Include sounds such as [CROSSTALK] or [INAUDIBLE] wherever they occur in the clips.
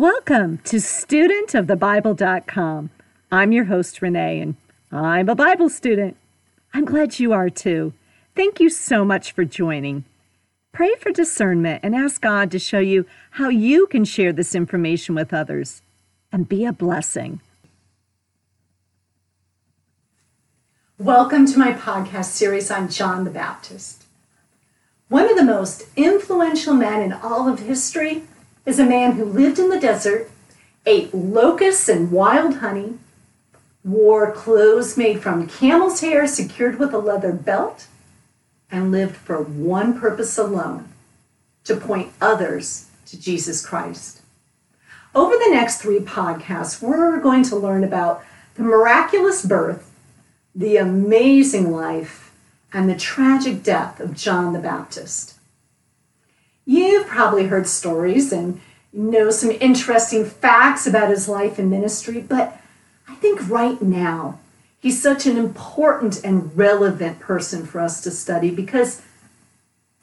Welcome to studentofthebible.com. I'm your host, Renee, and I'm a Bible student. I'm glad you are too. Thank you so much for joining. Pray for discernment and ask God to show you how you can share this information with others and be a blessing. Welcome to my podcast series on John the Baptist. One of the most influential men in all of history is a man who lived in the desert, ate locusts and wild honey, wore clothes made from camel's hair secured with a leather belt, and lived for one purpose alone to point others to Jesus Christ. Over the next three podcasts, we're going to learn about the miraculous birth, the amazing life, and the tragic death of John the Baptist. You've probably heard stories and know some interesting facts about his life and ministry, but I think right now he's such an important and relevant person for us to study because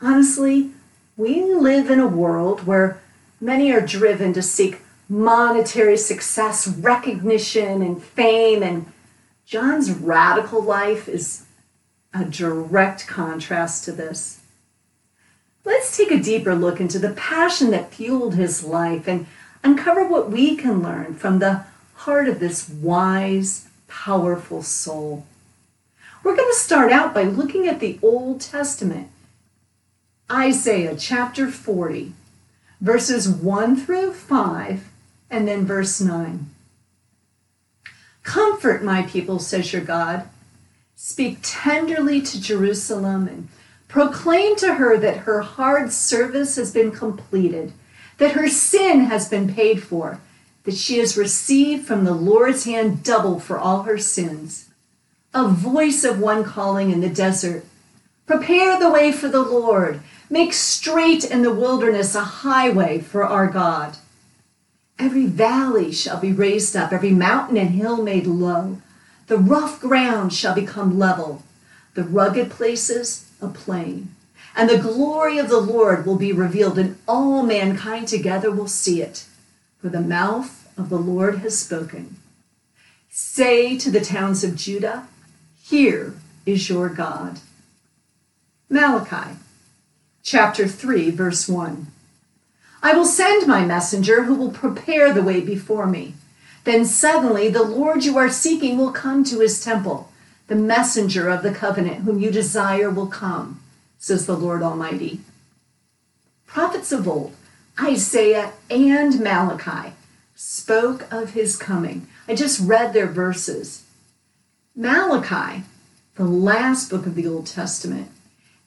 honestly, we live in a world where many are driven to seek monetary success, recognition, and fame, and John's radical life is a direct contrast to this. Let's take a deeper look into the passion that fueled his life and uncover what we can learn from the heart of this wise, powerful soul. We're going to start out by looking at the Old Testament. Isaiah chapter 40, verses 1 through 5, and then verse 9. Comfort my people, says your God. Speak tenderly to Jerusalem and Proclaim to her that her hard service has been completed, that her sin has been paid for, that she has received from the Lord's hand double for all her sins. A voice of one calling in the desert Prepare the way for the Lord, make straight in the wilderness a highway for our God. Every valley shall be raised up, every mountain and hill made low. The rough ground shall become level, the rugged places a plain. And the glory of the Lord will be revealed, and all mankind together will see it. For the mouth of the Lord has spoken. Say to the towns of Judah, Here is your God. Malachi chapter 3, verse 1. I will send my messenger who will prepare the way before me. Then suddenly the Lord you are seeking will come to his temple the messenger of the covenant whom you desire will come, says the Lord Almighty. Prophets of old, Isaiah and Malachi, spoke of his coming. I just read their verses. Malachi, the last book of the Old Testament,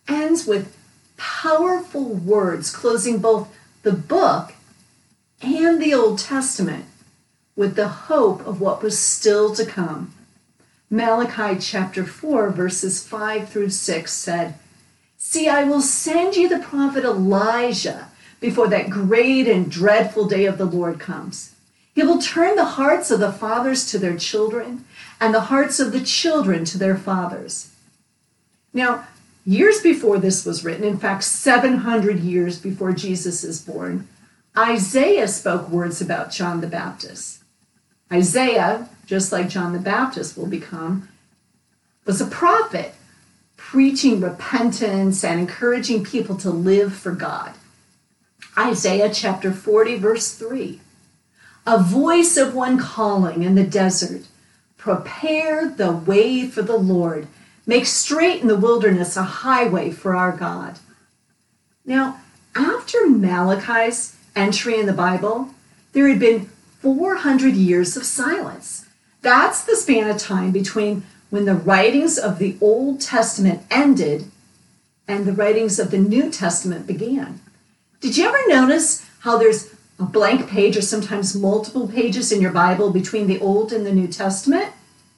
ends with powerful words closing both the book and the Old Testament with the hope of what was still to come. Malachi chapter 4, verses 5 through 6 said, See, I will send you the prophet Elijah before that great and dreadful day of the Lord comes. He will turn the hearts of the fathers to their children and the hearts of the children to their fathers. Now, years before this was written, in fact, 700 years before Jesus is born, Isaiah spoke words about John the Baptist. Isaiah just like John the Baptist will become, was a prophet preaching repentance and encouraging people to live for God. Isaiah chapter 40, verse 3. A voice of one calling in the desert, prepare the way for the Lord, make straight in the wilderness a highway for our God. Now, after Malachi's entry in the Bible, there had been 400 years of silence. That's the span of time between when the writings of the Old Testament ended and the writings of the New Testament began. Did you ever notice how there's a blank page or sometimes multiple pages in your Bible between the Old and the New Testament?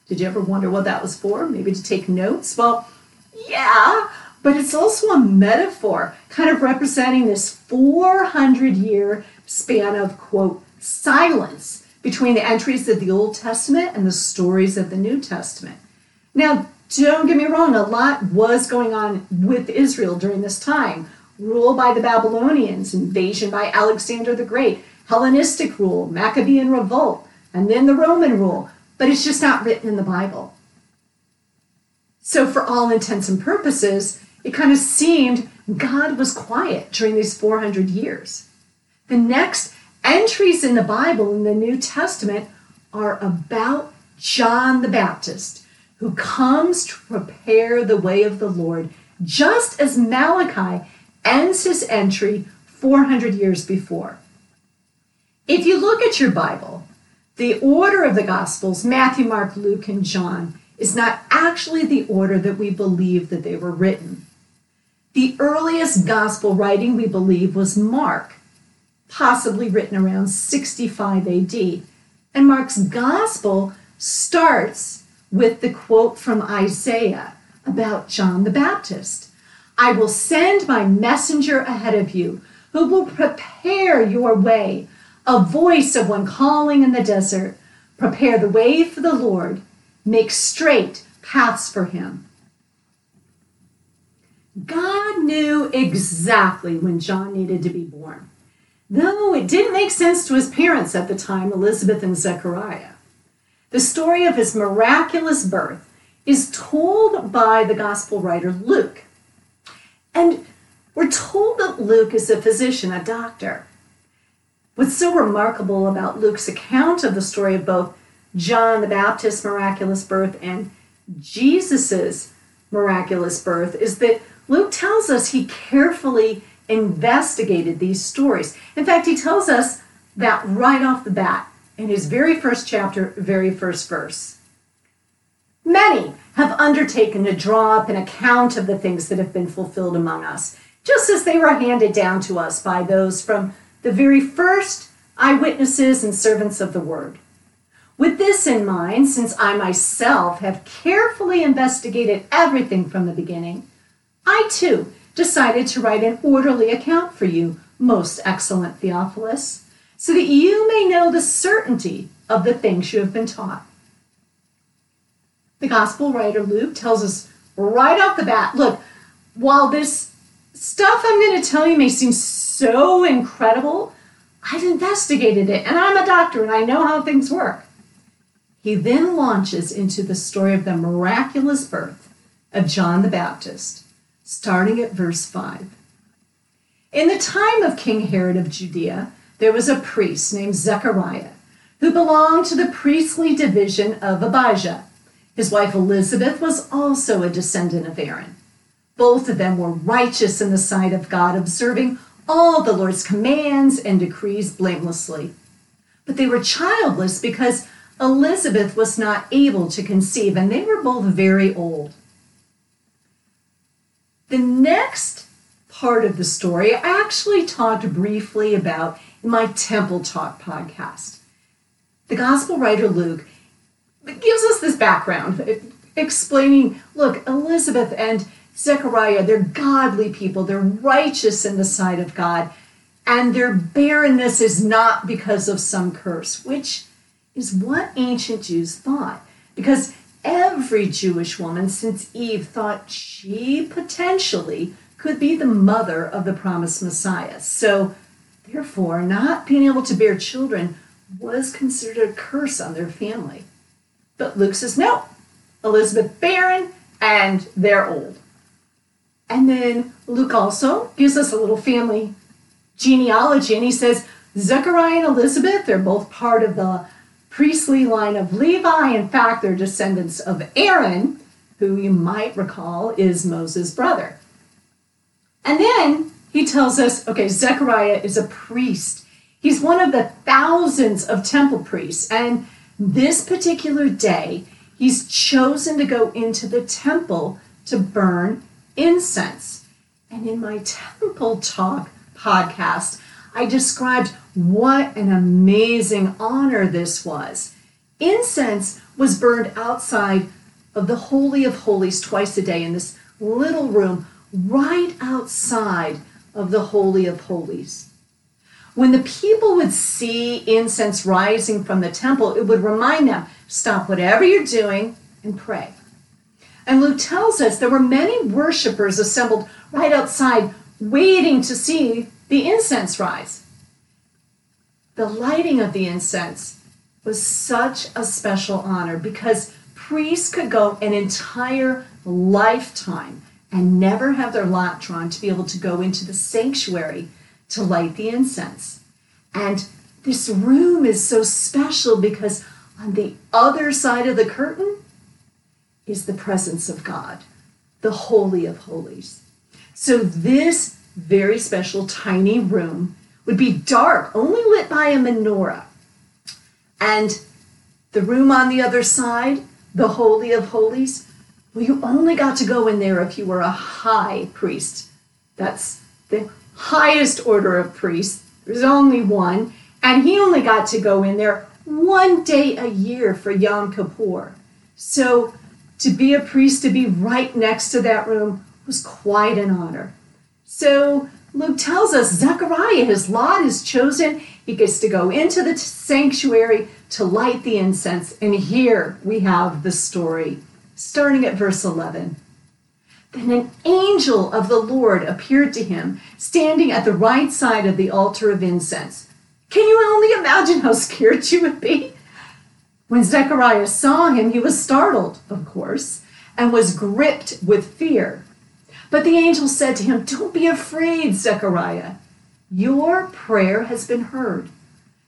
Did you ever wonder what that was for? Maybe to take notes? Well, yeah, but it's also a metaphor, kind of representing this 400 year span of, quote, silence between the entries of the Old Testament and the stories of the New Testament. Now, don't get me wrong, a lot was going on with Israel during this time. Rule by the Babylonians, invasion by Alexander the Great, Hellenistic rule, Maccabean revolt, and then the Roman rule, but it's just not written in the Bible. So, for all intents and purposes, it kind of seemed God was quiet during these 400 years. The next entries in the Bible in the New Testament are about John the Baptist, who comes to prepare the way of the Lord, just as Malachi ends his entry 400 years before. If you look at your Bible, the order of the Gospels, Matthew, Mark, Luke, and John, is not actually the order that we believe that they were written. The earliest Gospel writing we believe was Mark, possibly written around 65 AD. And Mark's Gospel starts with the quote from Isaiah about John the Baptist I will send my messenger ahead of you who will prepare your way, a voice of one calling in the desert. Prepare the way for the Lord, make straight paths for him. God knew exactly when John needed to be born, though it didn't make sense to his parents at the time, Elizabeth and Zechariah. The story of his miraculous birth is told by the gospel writer Luke. And we're told that Luke is a physician, a doctor. What's so remarkable about Luke's account of the story of both John the Baptist's miraculous birth and Jesus's miraculous birth is that Luke tells us he carefully investigated these stories. In fact, he tells us that right off the bat in his very first chapter, very first verse. Many have undertaken to draw up an account of the things that have been fulfilled among us, just as they were handed down to us by those from the very first eyewitnesses and servants of the word. With this in mind, since I myself have carefully investigated everything from the beginning, I too decided to write an orderly account for you, most excellent Theophilus, so that you may know the certainty of the things you have been taught. The gospel writer Luke tells us right off the bat look, while this stuff I'm going to tell you may seem so incredible, I've investigated it and I'm a doctor and I know how things work. He then launches into the story of the miraculous birth of John the Baptist starting at verse 5. In the time of King Herod of Judea, there was a priest named Zechariah who belonged to the priestly division of Abijah. His wife Elizabeth was also a descendant of Aaron. Both of them were righteous in the sight of God, observing all the Lord's commands and decrees blamelessly. But they were childless because Elizabeth was not able to conceive, and they were both very old. The next part of the story I actually talked briefly about in my Temple Talk podcast. The gospel writer Luke gives us this background explaining look, Elizabeth and Zechariah, they're godly people, they're righteous in the sight of God, and their barrenness is not because of some curse, which is what ancient Jews thought. Because every Jewish woman since Eve thought she potentially could be the mother of the promised Messiah. So, therefore, not being able to bear children was considered a curse on their family. But Luke says, no, Elizabeth barren and they're old. And then Luke also gives us a little family genealogy and he says, Zechariah and Elizabeth, they're both part of the priestly line of Levi. In fact, they're descendants of Aaron, who you might recall is Moses' brother. And then he tells us okay, Zechariah is a priest. He's one of the thousands of temple priests. And this particular day, he's chosen to go into the temple to burn incense. And in my Temple Talk podcast, I described what an amazing honor this was. Incense was burned outside of the Holy of Holies twice a day in this little room right outside of the Holy of Holies. When the people would see incense rising from the temple, it would remind them stop whatever you're doing and pray. And Luke tells us there were many worshipers assembled right outside, waiting to see the incense rise. The lighting of the incense was such a special honor because priests could go an entire lifetime and never have their lot drawn to be able to go into the sanctuary to light the incense. And this room is so special because on the other side of the curtain is the presence of God, the Holy of Holies. So, this very special tiny room would be dark, only lit by a menorah. And the room on the other side, the Holy of Holies, well, you only got to go in there if you were a high priest. That's the highest order of priests. There's only one. And he only got to go in there one day a year for Yom Kippur. So to be a priest, to be right next to that room, was quite an honor. So Luke tells us Zechariah, his lot is chosen. He gets to go into the sanctuary to light the incense. And here we have the story, starting at verse 11. Then an angel of the Lord appeared to him, standing at the right side of the altar of incense. Can you only imagine how scared you would be? When Zechariah saw him, he was startled, of course, and was gripped with fear. But the angel said to him, Don't be afraid, Zechariah. Your prayer has been heard.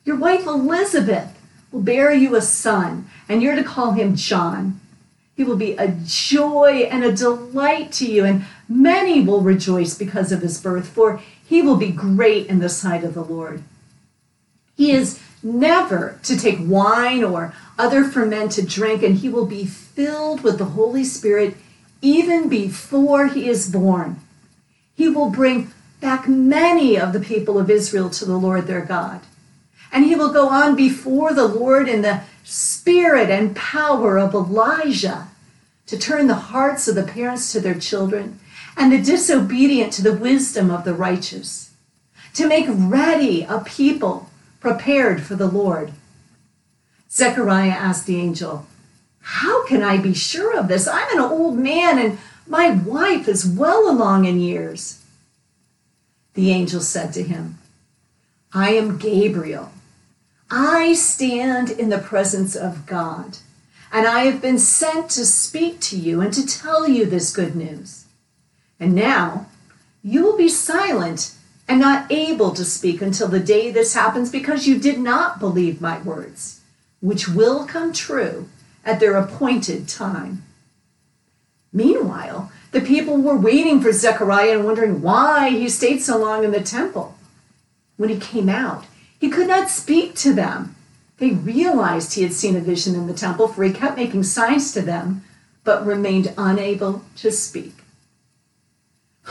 Your wife Elizabeth will bear you a son, and you're to call him John. He will be a joy and a delight to you, and many will rejoice because of his birth, for he will be great in the sight of the Lord. He is never to take wine or other fermented drink, and he will be filled with the Holy Spirit even before he is born. He will bring back many of the people of Israel to the Lord their God. And he will go on before the Lord in the spirit and power of Elijah to turn the hearts of the parents to their children and the disobedient to the wisdom of the righteous, to make ready a people prepared for the Lord. Zechariah asked the angel, How can I be sure of this? I'm an old man and my wife is well along in years. The angel said to him, I am Gabriel. I stand in the presence of God, and I have been sent to speak to you and to tell you this good news. And now you will be silent and not able to speak until the day this happens because you did not believe my words, which will come true at their appointed time. Meanwhile, the people were waiting for Zechariah and wondering why he stayed so long in the temple. When he came out, he could not speak to them. They realized he had seen a vision in the temple, for he kept making signs to them, but remained unable to speak.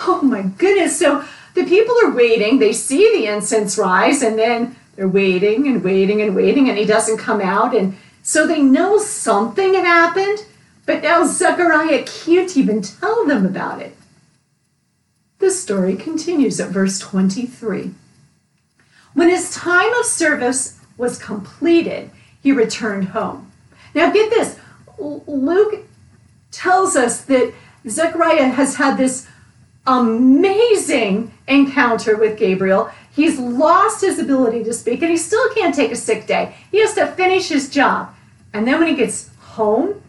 Oh my goodness. So the people are waiting. They see the incense rise, and then they're waiting and waiting and waiting, and he doesn't come out. And so they know something had happened, but now Zechariah can't even tell them about it. The story continues at verse 23. When his time of service was completed, he returned home. Now, get this Luke tells us that Zechariah has had this amazing encounter with Gabriel. He's lost his ability to speak and he still can't take a sick day. He has to finish his job. And then when he gets home,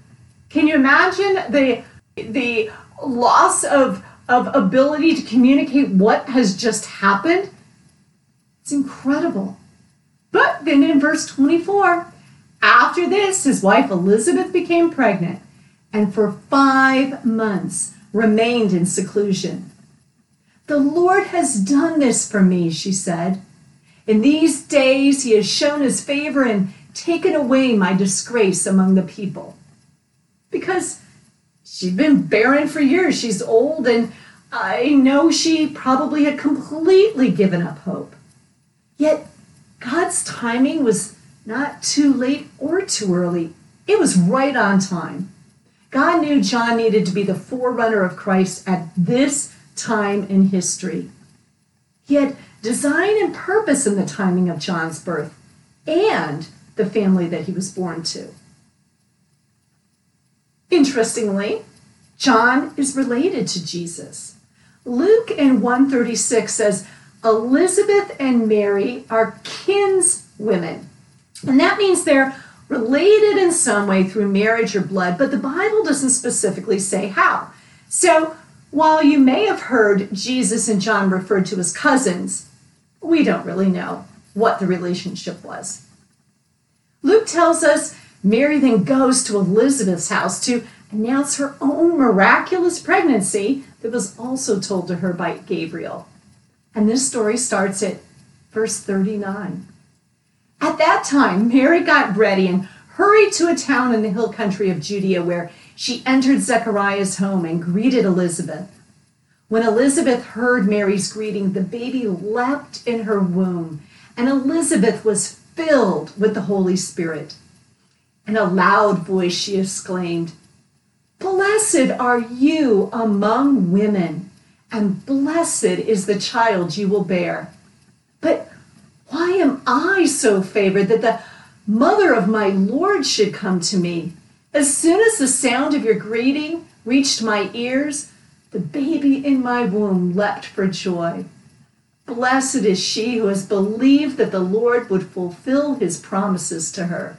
can you imagine the the loss of of ability to communicate what has just happened? It's incredible. But then in verse 24, after this, his wife Elizabeth became pregnant and for five months remained in seclusion. The Lord has done this for me, she said. In these days, he has shown his favor and taken away my disgrace among the people. Because she'd been barren for years. She's old, and I know she probably had completely given up hope. Yet, God's timing was not too late or too early, it was right on time. God knew John needed to be the forerunner of Christ at this time in history. He had design and purpose in the timing of John's birth and the family that he was born to. Interestingly, John is related to Jesus. Luke in 136 says, Elizabeth and Mary are kinswomen. And that means they're related in some way through marriage or blood, but the Bible doesn't specifically say how. So while you may have heard Jesus and John referred to as cousins, we don't really know what the relationship was. Luke tells us Mary then goes to Elizabeth's house to announce her own miraculous pregnancy that was also told to her by Gabriel. And this story starts at verse 39. At that time, Mary got ready and hurried to a town in the hill country of Judea where she entered Zechariah's home and greeted Elizabeth. When Elizabeth heard Mary's greeting, the baby leapt in her womb, and Elizabeth was filled with the Holy Spirit. In a loud voice, she exclaimed, Blessed are you among women, and blessed is the child you will bear. But why am I so favored that the mother of my Lord should come to me? As soon as the sound of your greeting reached my ears, the baby in my womb leapt for joy. Blessed is she who has believed that the Lord would fulfill his promises to her.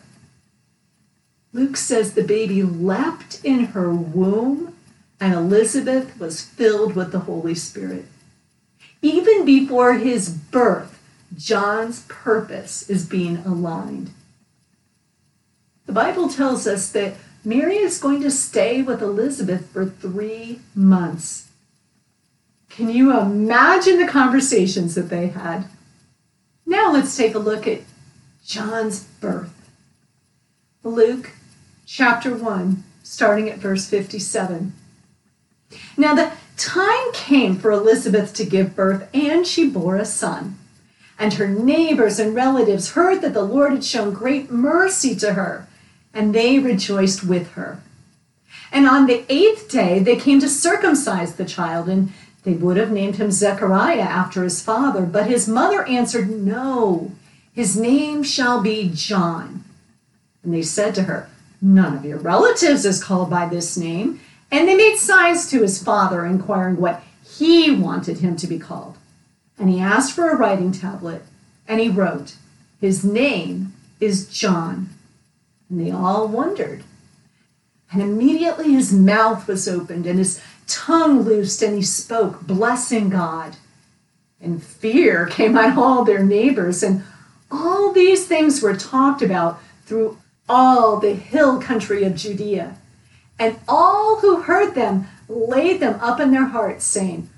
Luke says the baby leapt in her womb, and Elizabeth was filled with the Holy Spirit. Even before his birth, John's purpose is being aligned. The Bible tells us that Mary is going to stay with Elizabeth for three months. Can you imagine the conversations that they had? Now let's take a look at John's birth. Luke chapter 1, starting at verse 57. Now the time came for Elizabeth to give birth, and she bore a son. And her neighbors and relatives heard that the Lord had shown great mercy to her, and they rejoiced with her. And on the eighth day they came to circumcise the child, and they would have named him Zechariah after his father, but his mother answered, No, his name shall be John. And they said to her, None of your relatives is called by this name. And they made signs to his father, inquiring what he wanted him to be called. And he asked for a writing tablet, and he wrote, His name is John. And they all wondered. And immediately his mouth was opened, and his tongue loosed, and he spoke, blessing God. And fear came on all their neighbors, and all these things were talked about through all the hill country of Judea. And all who heard them laid them up in their hearts, saying,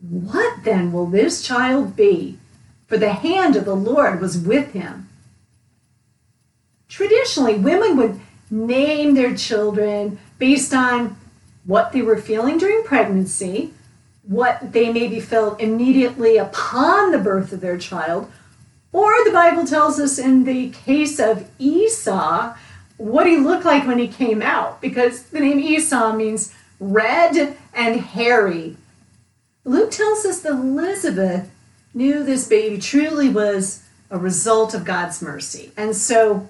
What then will this child be? For the hand of the Lord was with him. Traditionally, women would name their children based on what they were feeling during pregnancy, what they maybe felt immediately upon the birth of their child, or the Bible tells us in the case of Esau, what he looked like when he came out, because the name Esau means red and hairy. Luke tells us that Elizabeth knew this baby truly was a result of God's mercy. And so,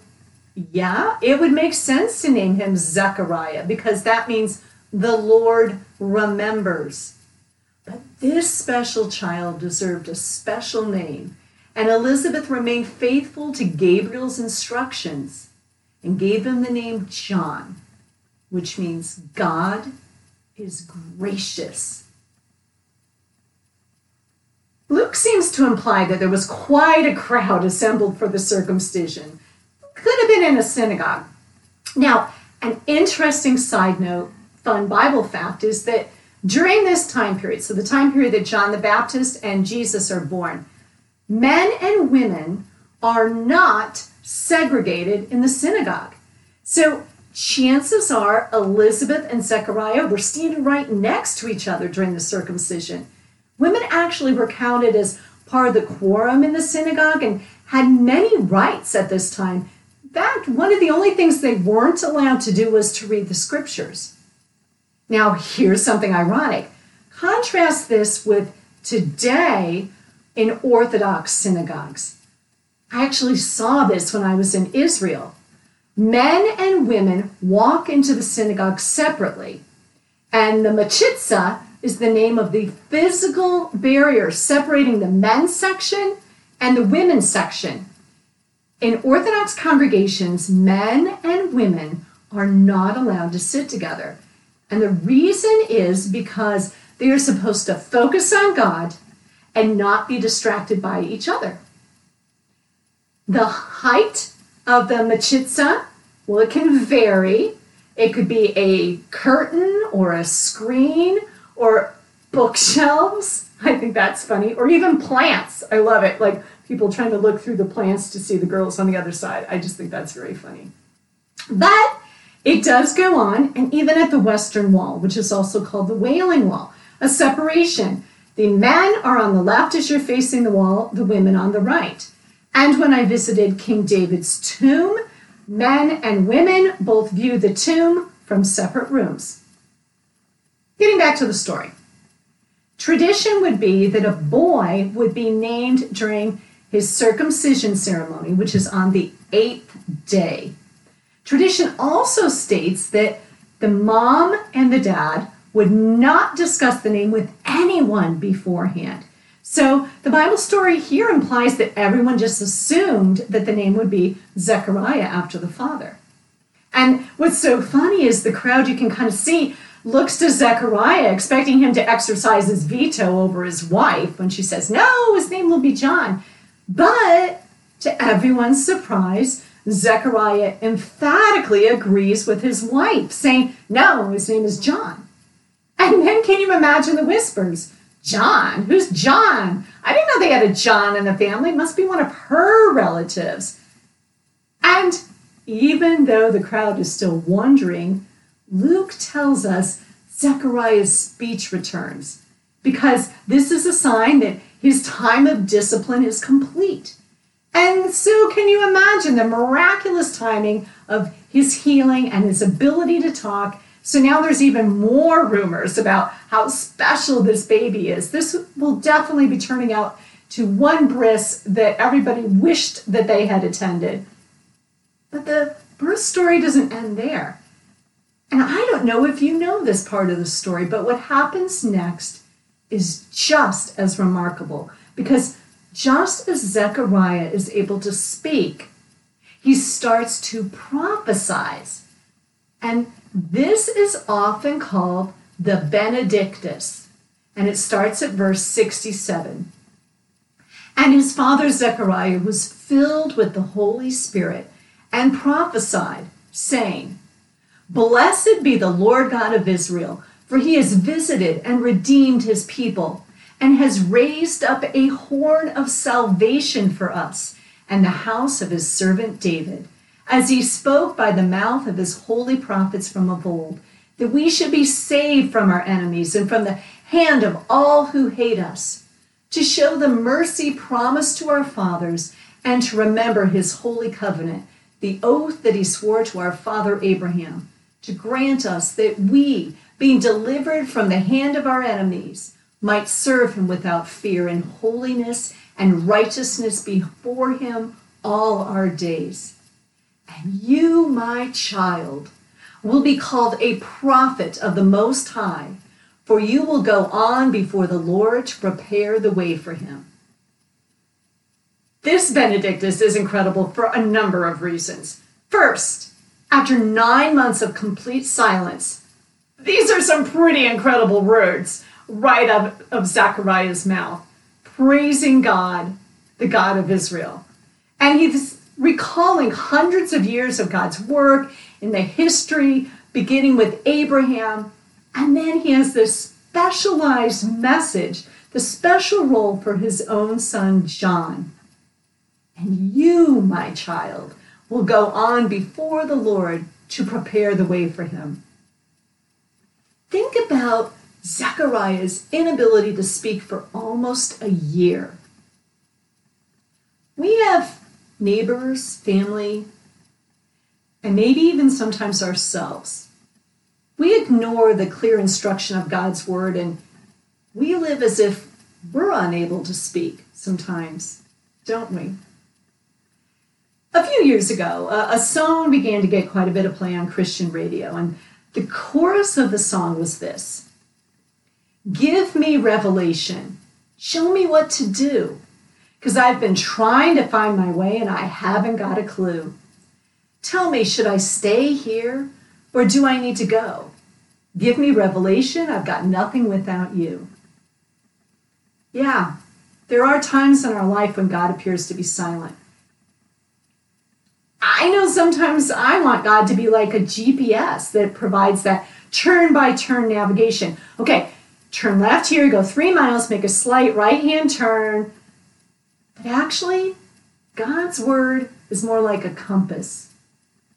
yeah, it would make sense to name him Zechariah because that means the Lord remembers. But this special child deserved a special name, and Elizabeth remained faithful to Gabriel's instructions and gave him the name John, which means God is gracious. Luke seems to imply that there was quite a crowd assembled for the circumcision. Could have been in a synagogue. Now, an interesting side note, fun Bible fact, is that during this time period, so the time period that John the Baptist and Jesus are born, men and women are not segregated in the synagogue. So chances are Elizabeth and Zechariah were standing right next to each other during the circumcision. Women actually were counted as part of the quorum in the synagogue and had many rights at this time. In fact, one of the only things they weren't allowed to do was to read the scriptures. Now, here's something ironic. Contrast this with today in Orthodox synagogues. I actually saw this when I was in Israel. Men and women walk into the synagogue separately, and the machitza is the name of the physical barrier separating the men's section and the women's section. In Orthodox congregations, men and women are not allowed to sit together. And the reason is because they are supposed to focus on God and not be distracted by each other. The height of the mechitza, well, it can vary. It could be a curtain or a screen or bookshelves. [LAUGHS] I think that's funny. Or even plants. I love it. Like people trying to look through the plants to see the girls on the other side. I just think that's very funny. But it does go on, and even at the Western Wall, which is also called the Wailing Wall, a separation. The men are on the left as you're facing the wall, the women on the right. And when I visited King David's tomb, men and women both view the tomb from separate rooms. Getting back to the story. Tradition would be that a boy would be named during his circumcision ceremony, which is on the eighth day. Tradition also states that the mom and the dad would not discuss the name with anyone beforehand. So the Bible story here implies that everyone just assumed that the name would be Zechariah after the father. And what's so funny is the crowd you can kind of see looks to Zechariah, expecting him to exercise his veto over his wife when she says, No, his name will be John. But to everyone's surprise, Zechariah emphatically agrees with his wife, saying, No, his name is John. And then can you imagine the whispers? John? Who's John? I didn't know they had a John in the family. Must be one of her relatives. And even though the crowd is still wondering, Luke tells us Zechariah's speech returns because this is a sign that his time of discipline is complete. And so, can you imagine the miraculous timing of his healing and his ability to talk? So now there's even more rumors about how special this baby is. This will definitely be turning out to one bris that everybody wished that they had attended. But the birth story doesn't end there. And I don't know if you know this part of the story, but what happens next is just as remarkable because just as Zechariah is able to speak, he starts to prophesize. And this is often called the Benedictus, and it starts at verse 67. And his father Zechariah was filled with the Holy Spirit and prophesied, saying, Blessed be the Lord God of Israel, for he has visited and redeemed his people, and has raised up a horn of salvation for us and the house of his servant David, as he spoke by the mouth of his holy prophets from of old, that we should be saved from our enemies and from the hand of all who hate us, to show the mercy promised to our fathers, and to remember his holy covenant, the oath that he swore to our father Abraham to grant us that we, being delivered from the hand of our enemies, might serve him without fear in holiness and righteousness before him all our days. And you, my child, will be called a prophet of the Most High, for you will go on before the Lord to prepare the way for him. This Benedictus is incredible for a number of reasons. First, after nine months of complete silence, these are some pretty incredible words right out of Zechariah's mouth, praising God, the God of Israel. And he's recalling hundreds of years of God's work in the history, beginning with Abraham. And then he has this specialized message, the special role for his own son, John. And you, my child, will go on before the Lord to prepare the way for him. Think about Zechariah's inability to speak for almost a year. We have neighbors, family, and maybe even sometimes ourselves. We ignore the clear instruction of God's word and we live as if we're unable to speak sometimes, don't we? A few years ago, a song began to get quite a bit of play on Christian radio, and the chorus of the song was this Give me revelation, show me what to do. because I've been trying to find my way and I haven't got a clue. Tell me, should I stay here or do I need to go? Give me revelation. I've got nothing without you. Yeah, there are times in our life when God appears to be silent. I know sometimes I want God to be like a GPS that provides that turn by turn navigation. Okay, turn left here, go three miles, make a slight right hand turn. But actually, God's word is more like a compass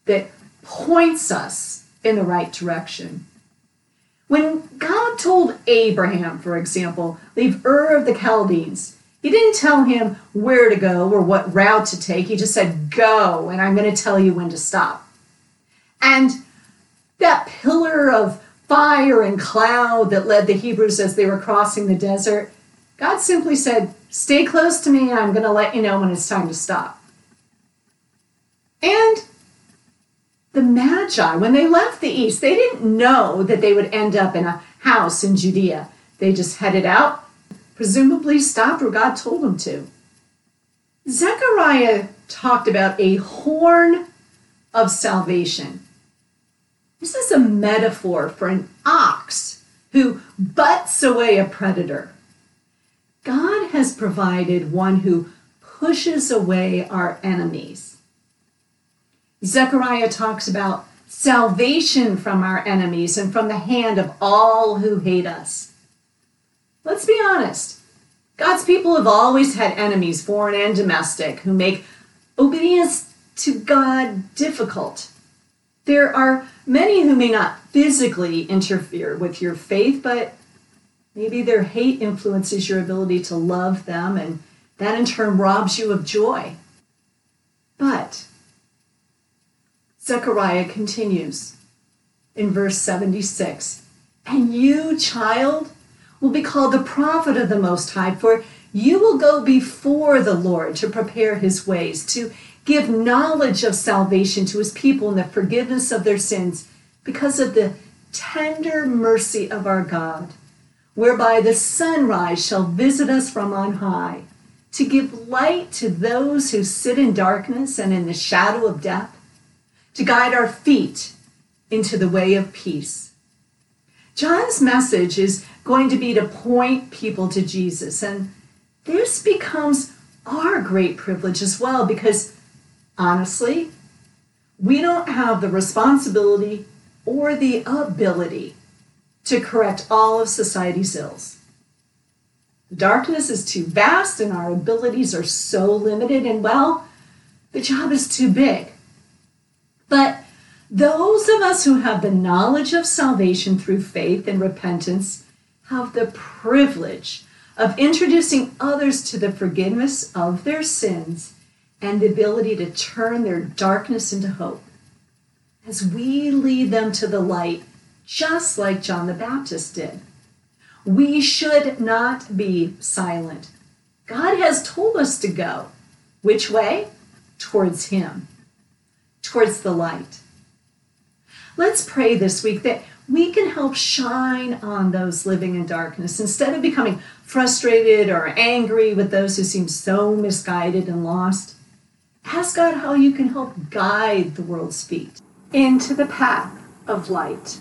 that points us in the right direction. When God told Abraham, for example, leave Ur of the Chaldees, he didn't tell him where to go or what route to take. He just said, Go, and I'm going to tell you when to stop. And that pillar of fire and cloud that led the Hebrews as they were crossing the desert, God simply said, Stay close to me, and I'm going to let you know when it's time to stop. And the Magi, when they left the east, they didn't know that they would end up in a house in Judea. They just headed out presumably stopped where God told them to. Zechariah talked about a horn of salvation. This is a metaphor for an ox who butts away a predator. God has provided one who pushes away our enemies. Zechariah talks about salvation from our enemies and from the hand of all who hate us. Let's be honest. God's people have always had enemies, foreign and domestic, who make obedience to God difficult. There are many who may not physically interfere with your faith, but maybe their hate influences your ability to love them, and that in turn robs you of joy. But Zechariah continues in verse 76 And you, child, will be called the prophet of the Most High, for you will go before the Lord to prepare his ways, to give knowledge of salvation to his people and the forgiveness of their sins, because of the tender mercy of our God, whereby the sunrise shall visit us from on high, to give light to those who sit in darkness and in the shadow of death, to guide our feet into the way of peace. John's message is going to be to point people to Jesus. And this becomes our great privilege as well because honestly, we don't have the responsibility or the ability to correct all of society's ills. The darkness is too vast and our abilities are so limited, and well, the job is too big. But those of us who have the knowledge of salvation through faith and repentance have the privilege of introducing others to the forgiveness of their sins and the ability to turn their darkness into hope. As we lead them to the light, just like John the Baptist did, we should not be silent. God has told us to go. Which way? Towards Him, towards the light. Let's pray this week that we can help shine on those living in darkness instead of becoming frustrated or angry with those who seem so misguided and lost. Ask God how you can help guide the world's feet into the path of light.